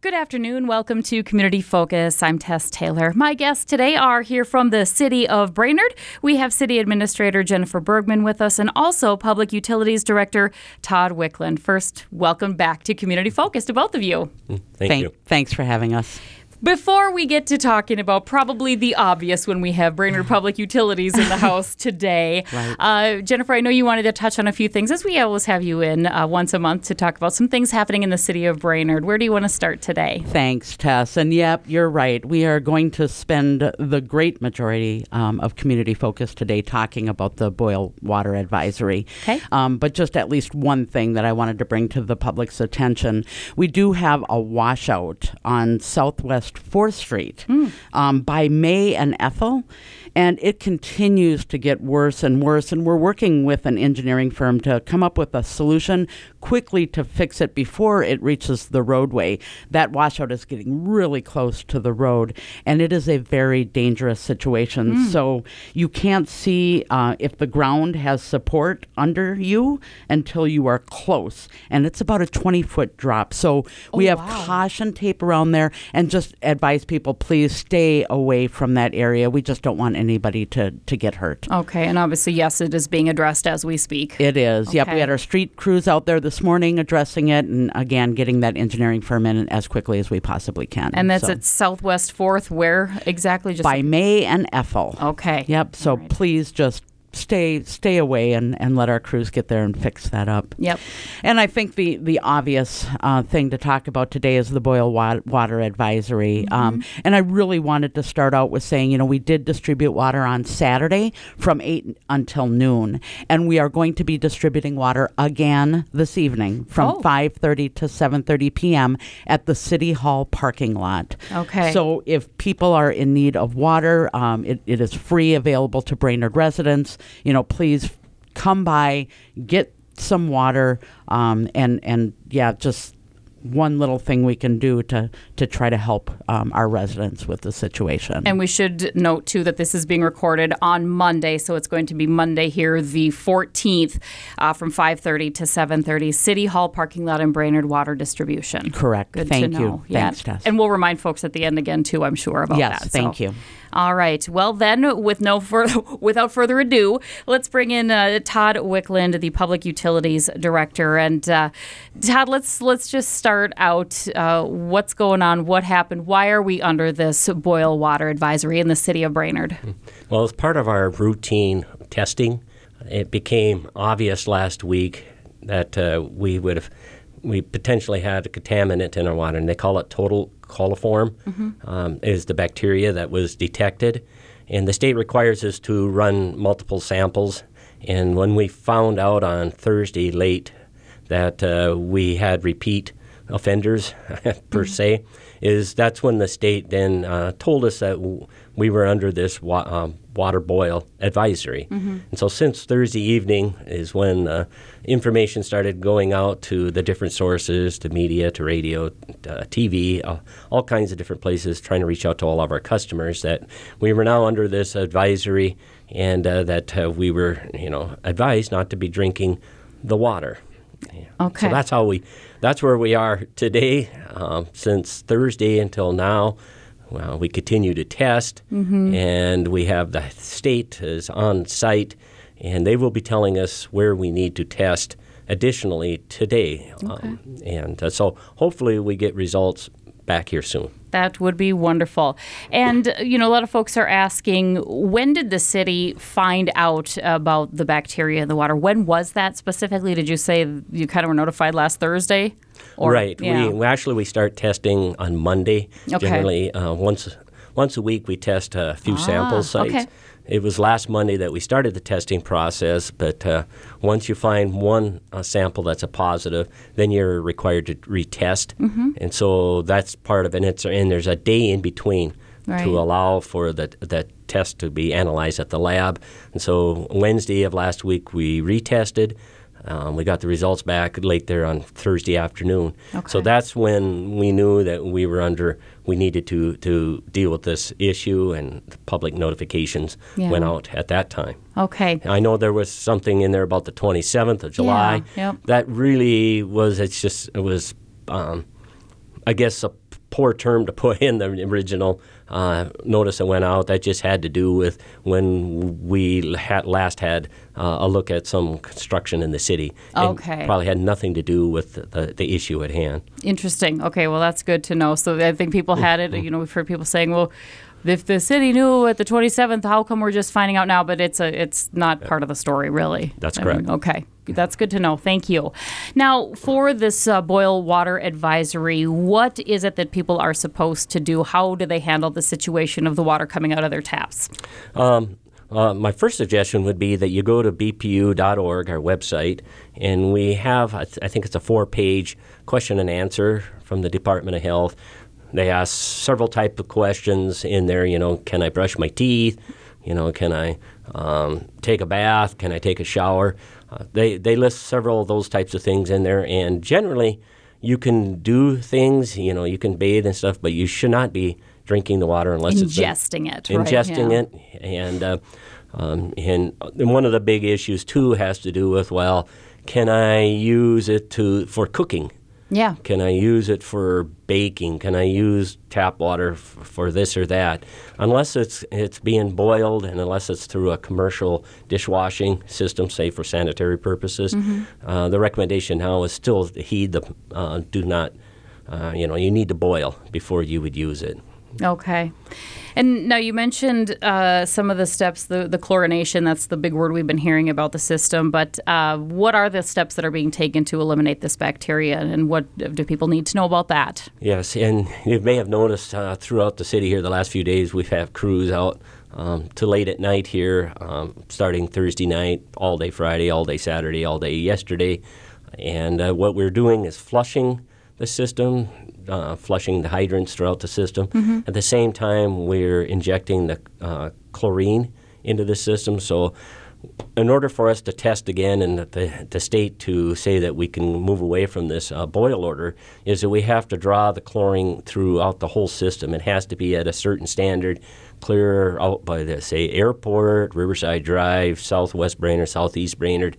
Good afternoon. Welcome to Community Focus. I'm Tess Taylor. My guests today are here from the city of Brainerd. We have City Administrator Jennifer Bergman with us and also Public Utilities Director Todd Wicklund. First, welcome back to Community Focus to both of you. Thank, Thank- you. Thanks for having us. Before we get to talking about probably the obvious when we have Brainerd Public Utilities in the house today, Right. uh, Jennifer, I know you wanted to touch on a few things as we always have you in uh, once a month to talk about some things happening in the city of Brainerd. Where do you want to start today? Thanks, Tess. And yep, you're right. We are going to spend the great majority um, of community focus today talking about the boil water advisory. Okay. Um, but just at least one thing that I wanted to bring to the public's attention. We do have a washout on Southwest 4th Street um, by May and Ethel. And it continues to get worse and worse. And we're working with an engineering firm to come up with a solution quickly to fix it before it reaches the roadway. That washout is getting really close to the road, and it is a very dangerous situation. So you can't see uh, if the ground has support under you until you are close. And it's about a 20 foot drop. So we have wow. caution tape around there and just advise people please stay away from that area. We just don't want anybody to, to get hurt. Okay, and obviously, yes, it is being addressed as we speak. It is. Yep. We had our street crews out there this morning addressing it and again getting that engineering firm in as quickly as we possibly can. and that's So, at Southwest Fourth. Where exactly? Just by May and Ethel. okay. Yep. So right. please just stay stay away and, and let our crews get there and fix that up. Yep. And I think the the obvious uh, thing to talk about today is the boil wa- water advisory. Um, and I really wanted to start out with saying, you know, we did distribute water on Saturday from eight until noon, and we are going to be distributing water again this evening from Oh. five thirty to seven thirty p.m. at the City Hall parking lot. Okay. So if people are in need of water, um, it, it is free, available to Brainerd residents. You know, please come by, get some water, um, and and yeah, just one little thing we can do to to try to help um, our residents with the situation. And we should note too that this is being recorded on Monday, so it's going to be Monday here, the 14th, uh, from 5:30 to 7:30, City Hall parking lot in Brainerd Water Distribution. Correct. Good Thank to you. know. Yeah. Thanks, Tess. And we'll remind folks at the end again too. I'm sure about Yes, that. thank So- you. All right. Well, then, with no further, without further ado, let's bring in uh, Todd Wicklund, the Public Utilities Director. And uh, Todd, let's let's just start out. Uh, what's going on? What happened? Why are we under this boil water advisory in the city of Brainerd? Well, as part of our routine testing, it became obvious last week that uh, we would have we potentially had a contaminant in our water, and they call it total coliform. Um, is the bacteria that was detected, and the state requires us to run multiple samples. And when we found out on Thursday late that uh, we had repeat offenders per se, is that's when the state then uh, told us that w- we were under this wa- um, water boil advisory. And so since Thursday evening is when uh, information started going out to the different sources, to media, to radio, uh, TV, uh, all kinds of different places, trying to reach out to all of our customers that we were now under this advisory and uh, that uh, we were, you know, advised not to be drinking the water. Yeah. Okay. So that's how we, that's where we are today. Um, since Thursday until now, well, we continue to test, and we have the state is on site, and they will be telling us where we need to test additionally today. Um, and uh, so hopefully we get results back here soon. That would be wonderful. And, you know, a lot of folks are asking when did the city find out about the bacteria in the water? When was that specifically? Did you say you kind of were notified last Thursday? Or- right. Yeah. We, actually we start testing on Monday. Okay. Generally, uh, once once a week we test a few sample sites. Ah, okay. It was last Monday that we started the testing process, but uh, once you find one uh, sample that's a positive, then you're required to retest, Mm-hmm. and so that's part of it. And, it's, and there's a day in between Right. to allow for the the test to be analyzed at the lab. And so Wednesday of last week we retested. Um, we got the results back late there on Thursday afternoon. Okay. So that's when we knew that we were under, we needed to, to deal with this issue, and the public notifications Yeah. went out at that time. Okay. I know there was something in there about the 27th of July. Yeah, yep. That really was, it's just, it was, um, I guess, a poor term to put in the original uh, notice that went out. That just had to do with when we had last had uh, a look at some construction in the city. Okay. Probably had nothing to do with the, the, the issue at hand. Interesting. Okay, well, that's good to know. So I think people had it. You know, we've heard people saying, "Well, if the city knew at the 27th, how come we're just finding out now?" But it's a, it's not part of the story, really. That's I mean, correct. okay, that's good to know. Thank you. Now, for this uh, boil water advisory, what is it that people are supposed to do? How do they handle the situation of the water coming out of their taps? Uh, my first suggestion would be that you go to bpu.org, our website, and we have, I, th- I think it's a four page question and answer from the Department of Health. They ask several type of questions in there, you know, can I brush my teeth? You know, can I um, take a bath? Can I take a shower? Uh, they, they list several of those types of things in there, and generally, you can do things, you know, you can bathe and stuff, but you should not be drinking the water unless it's been- Ingesting it, right, ingesting yeah. it, and uh, um, and and one of the big issues too has to do with well, can I use it to for cooking? Yeah. Can I use it for baking? Can I use tap water f- for this or that? Unless it's it's being boiled and unless it's through a commercial dishwashing system, say for sanitary purposes, uh, the recommendation now is still heed the uh, do not. Uh, you know, you need to boil before you would use it. Okay. And now you mentioned uh, some of the steps, the, the chlorination, that's the big word we've been hearing about the system. But uh, what are the steps that are being taken to eliminate this bacteria? And what do people need to know about that? Yes, and you may have noticed uh, throughout the city here the last few days we've had crews out um, to late at night here, um, starting Thursday night, all day Friday, all day Saturday, all day yesterday. And uh, what we're doing is flushing the system, uh, flushing the hydrants throughout the system. At the same time, we're injecting the uh, chlorine into the system. So in order for us to test again and the, the state to say that we can move away from this uh, boil order is that we have to draw the chlorine throughout the whole system. It has to be at a certain standard, clear out by the say airport, Riverside Drive, Southwest Brainerd, Southeast Brainerd,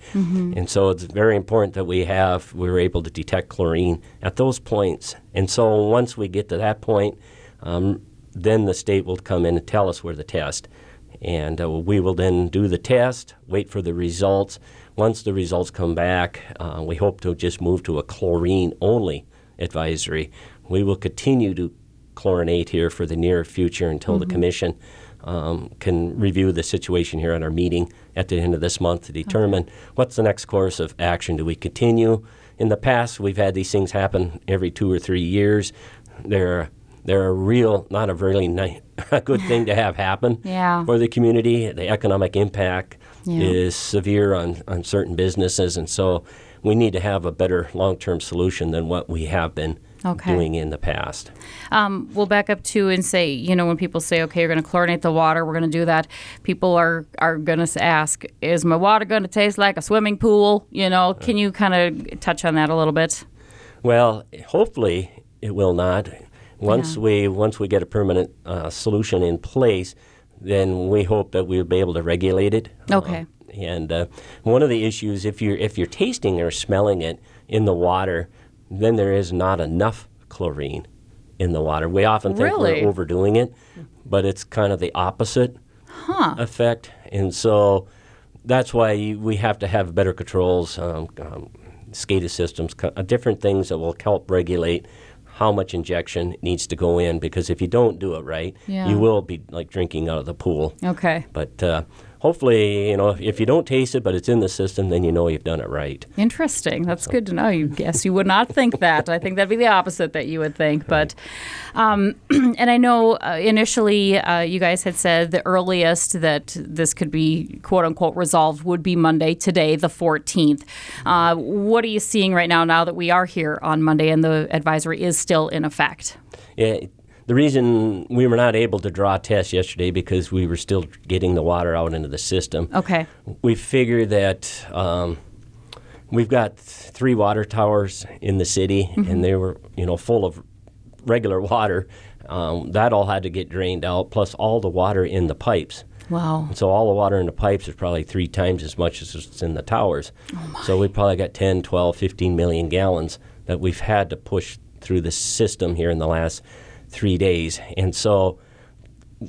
and so it's very important that we have we're able to detect chlorine at those points. And so once we get to that point, um, then the state will come in and tell us where the test and uh, we will then do the test, wait for the results. Once the results come back, uh, we hope to just move to a chlorine only advisory. We will continue to chlorinate here for the near future until the commission um, can review the situation here at our meeting at the end of this month to determine what's the next course of action. Do we continue? In the past, we've had these things happen every two or three years. They're they're a real, not a really nice, a good thing to have happen Yeah. for the community. The economic impact Yeah. is severe on, on certain businesses, and so we need to have a better long term solution than what we have been Okay. doing in the past. Um, we'll back up to and say, you know, when people say, okay, you're going to chlorinate the water, we're going to do that. People are are going to ask, is my water going to taste like a swimming pool? You know, can you kind of touch on that a little bit? Well, hopefully it will not. Once Yeah. we once we get a permanent uh, solution in place, then we hope that we'll be able to regulate it. Okay. Um, and uh, one of the issues, if you're if you're tasting or smelling it in the water, then there is not enough chlorine in the water. We often think Really? we're overdoing it, but it's kind of the opposite effect. And so that's why you, we have to have better controls, um, um, SCADA systems, co- uh, different things that will help regulate how much injection needs to go in. Because if you don't do it right, Yeah. you will be like drinking out of the pool. Okay. But uh, hopefully, you know, if, if you don't taste it, but it's in the system, then you know you've done it right. Interesting. That's good to know. You guess you would not think that. I think that'd be the opposite that you would think. But, um, and I know uh, initially uh, you guys had said the earliest that this could be quote unquote resolved would be Monday, today, the 14th. Uh, what are you seeing right now, now that we are here on Monday and the advisory is still in effect? Yeah, the reason we were not able to draw tests yesterday because we were still getting the water out into the system. Okay. We figured that um, we've got three water towers in the city, and they were, you know, full of regular water. Um, that all had to get drained out, plus all the water in the pipes. Wow. And so all the water in the pipes is probably three times as much as it's in the towers. Oh so we probably got 10, 12, 15 million gallons that we've had to push through the system here in the last three days. And so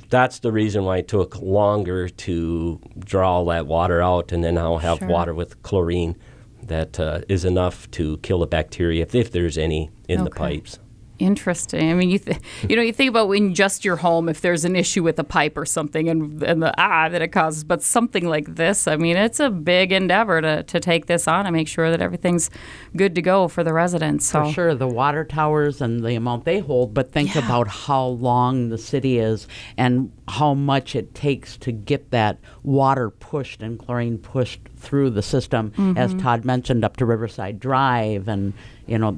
that's the reason why it took longer to draw all that water out and then I'll have Sure. water with chlorine that uh, is enough to kill the bacteria if, if there's any in the pipes. Interesting. I mean, you th- you know, you think about when just your home, if there's an issue with a pipe or something, and and the ah that it causes, but something like this, I mean, it's a big endeavor to, to take this on and make sure that everything's good to go for the residents. So For sure, the water towers and the amount they hold, but think Yeah. about how long the city is and how much it takes to get that water pushed and chlorine pushed through the system, as Todd mentioned, up to Riverside Drive and, you know,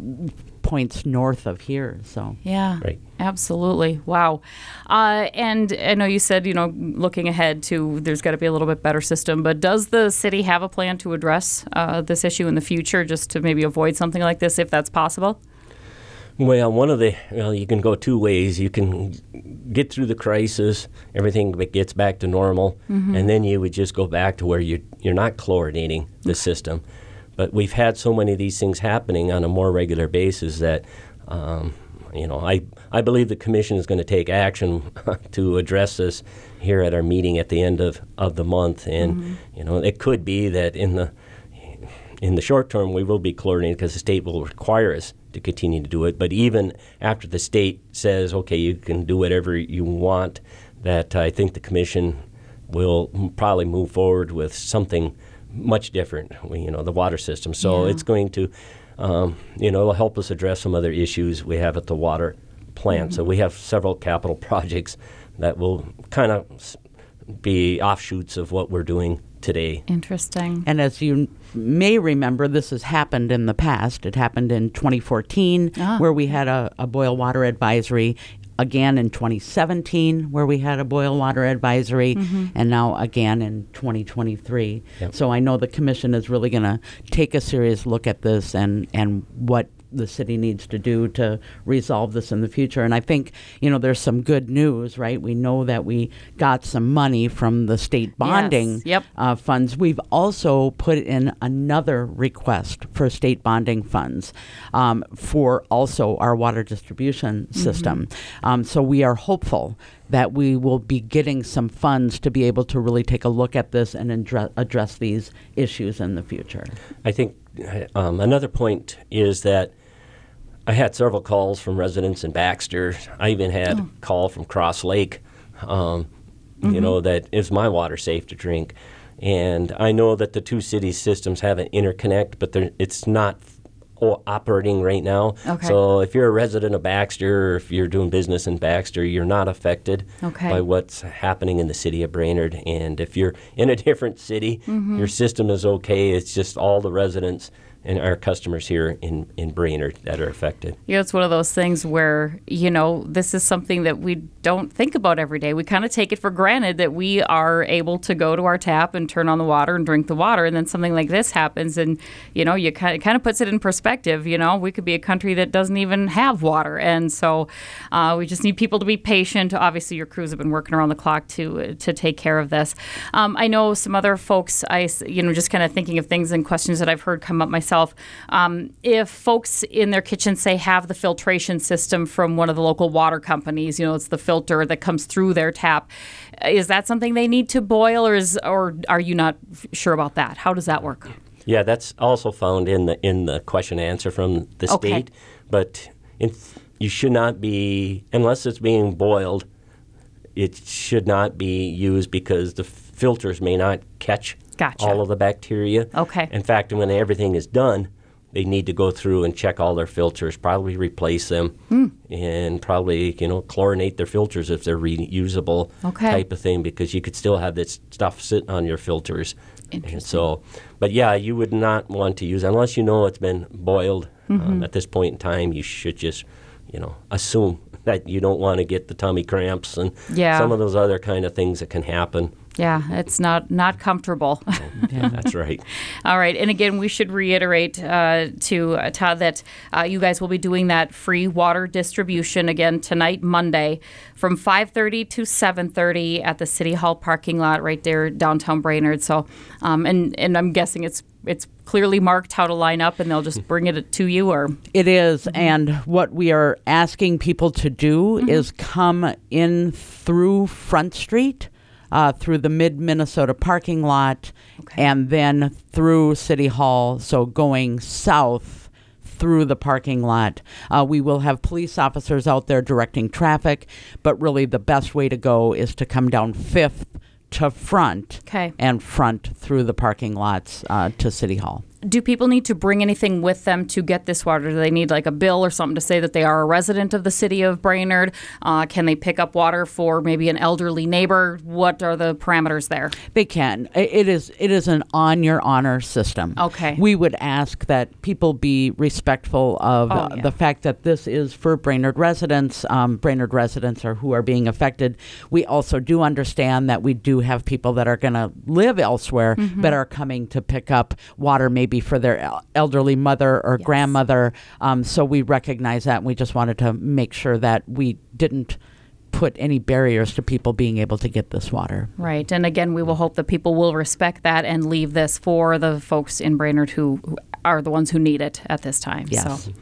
points north of here. So. Yeah, Right. absolutely. Wow. Uh, and I know you said, you know, looking ahead to there's got to be a little bit better system, but does the city have a plan to address uh, this issue in the future just to maybe avoid something like this if that's possible? Well, one of the well, you can go two ways. You can get through the crisis, everything be- gets back to normal, and then you would just go back to where you you're not chlorinating the system. But we've had so many of these things happening on a more regular basis that. Um, you know, I, I believe the commission is going to take action to address this here at our meeting at the end of, of the month. And, you know, it could be that in the in the short term, we will be chlorinating because the state will require us to continue to do it. But even after the state says, okay, you can do whatever you want, that I think the commission will probably move forward with something much different, you know, the water system. So Yeah. it's going to, um, you know, it'll help us address some other issues we have at the water plant. So we have several capital projects that will kind of be offshoots of what we're doing today. Interesting. And as you may remember, this has happened in the past. It happened in 2014, Ah. where we had a, a boil water advisory. Again in 2017, where we had a boil water advisory, mm-hmm. and now again in 2023. Yep. So I know the commission is really going to take a serious look at this and, and what the city needs to do to resolve this in the future. And I think, you know, there's some good news, right? We know that we got some money from the state bonding Yep. uh, funds. We've also put in another request for state bonding funds um, for also our water distribution system. Um, so we are hopeful that we will be getting some funds to be able to really take a look at this and address, address these issues in the future. I think um, another point is that I had several calls from residents in Baxter. I even had mm. a call from Cross Lake. Um, You mm-hmm. know that is my water safe to drink, and I know that the two cities systems have an interconnect, but it's not operating right now. Okay. So if you're a resident of Baxter, or if you're doing business in Baxter, you're not affected Okay. by what's happening in the city of Brainerd. And if you're in a different city, mm-hmm. your system is okay. It's just all the residents and our customers here in, in Brainerd that are affected. Yeah, it's one of those things where, you know, this is something that we don't think about every day. We kind of take it for granted that we are able to go to our tap and turn on the water and drink the water. And then something like this happens, and, you know, you kind of, kind of puts it in perspective. You know, we could be a country that doesn't even have water. And so uh, we just need people to be patient. Obviously, your crews have been working around the clock to, to take care of this. Um, I know some other folks, I, you know, just kind of thinking of things and questions that I've heard come up myself. Um, if folks in their kitchen, say, have the filtration system from one of the local water companies, you know, it's the filter that comes through their tap, is that something they need to boil, or is, or are you not sure about that? How does that work? Yeah, that's also found in the in the question and answer from the Okay. state. But in, you should not be unless it's being boiled. It should not be used because the filters may not catch Gotcha. all of the bacteria. Okay. In fact, when everything is done, they need to go through and check all their filters, probably replace them, Hmm. and probably you know chlorinate their filters if they're reusable Okay. type of thing because you could still have this stuff sitting on your filters. Interesting. And so, but yeah, you would not want to use unless you know it's been boiled. Mm-hmm. Um, at this point in time, you should just, you know, assume that you don't want to get the tummy cramps and Yeah. some of those other kind of things that can happen Yeah, it's not not comfortable. yeah, That's right. All right, and again, we should reiterate uh, to uh, Todd that uh, you guys will be doing that free water distribution again tonight, Monday, from 5:30 to 7:30 at the City Hall parking lot right there downtown Brainerd. So, um, and and I'm guessing it's it's clearly marked how to line up, and they'll just bring it to you, or It is, and what we are asking people to do is come in through Front Street, uh, through the Mid Minnesota parking lot, and then through City Hall. So going south through the parking lot. Uh, we will have police officers out there directing traffic, but really the best way to go is to come down Fifth to Front Okay. and front through the parking lots uh, to City Hall. Do people need to bring anything with them to get this water? Do they need like a bill or something to say that they are a resident of the city of Brainerd? Uh, can they pick up water for maybe an elderly neighbor? What are the parameters there? They can. It is. It is an on your honor system. Okay. We would ask that people be respectful of Oh, uh, yeah. the fact that this is for Brainerd residents. Um, Brainerd residents are who are being affected. We also do understand that we do have people that are going to live elsewhere Mm-hmm. that are coming to pick up water, maybe for their elderly mother or grandmother. Um, so we recognize that. and We just wanted to make sure that we didn't put any barriers to people being able to get this water. Right. And again, we will hope that people will respect that and leave this for the folks in Brainerd who, who are the ones who need it at this time. Yes. So.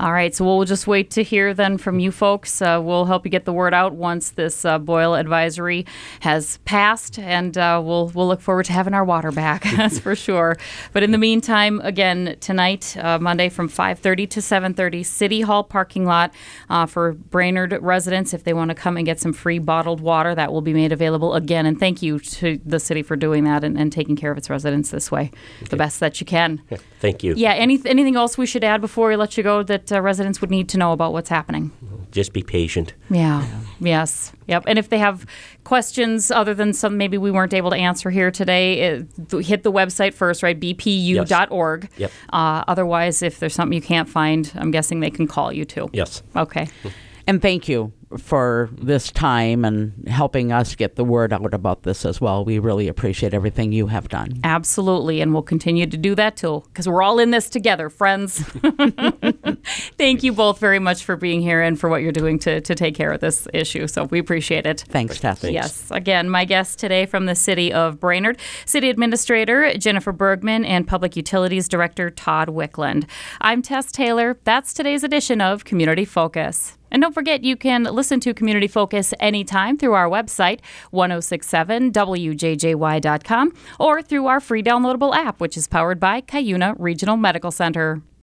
All right, so we'll just wait to hear then from you folks. Uh, we'll help you get the word out once this uh, boil advisory has passed, and uh, we'll we'll look forward to having our water back. that's for sure. But in the meantime, again tonight, uh, Monday from 5:30 to 7:30, City Hall parking lot uh, for Brainerd residents if they want to come and get some free bottled water. That will be made available again. And thank you to the city for doing that and, and taking care of its residents this way, the best that you can. Thank you. Yeah. Any, anything else we should add before we let you go that uh, residents would need to know about what's happening? Just be patient. Yeah. Yes. Yep. And if they have questions other than some maybe we weren't able to answer here today, it, hit the website first, right? bpu.org. Yep. Uh, otherwise, if there's something you can't find, I'm guessing they can call you too. Yes. Okay. And thank you for this time and helping us get the word out about this as well. We really appreciate everything you have done. Absolutely. And we'll continue to do that too because we're all in this together, friends. Thank you both very much for being here and for what you're doing to, to take care of this issue. So we appreciate it. Thanks, Tess. Thanks. Yes. Again, my guest today from the city of Brainerd, City Administrator Jennifer Bergman and Public Utilities Director Todd Wicklund. I'm Tess Taylor. That's today's edition of Community Focus. And don't forget, you can listen to Community Focus anytime through our website, 1067wjjy.com, or through our free downloadable app, which is powered by Cuyuna Regional Medical Center.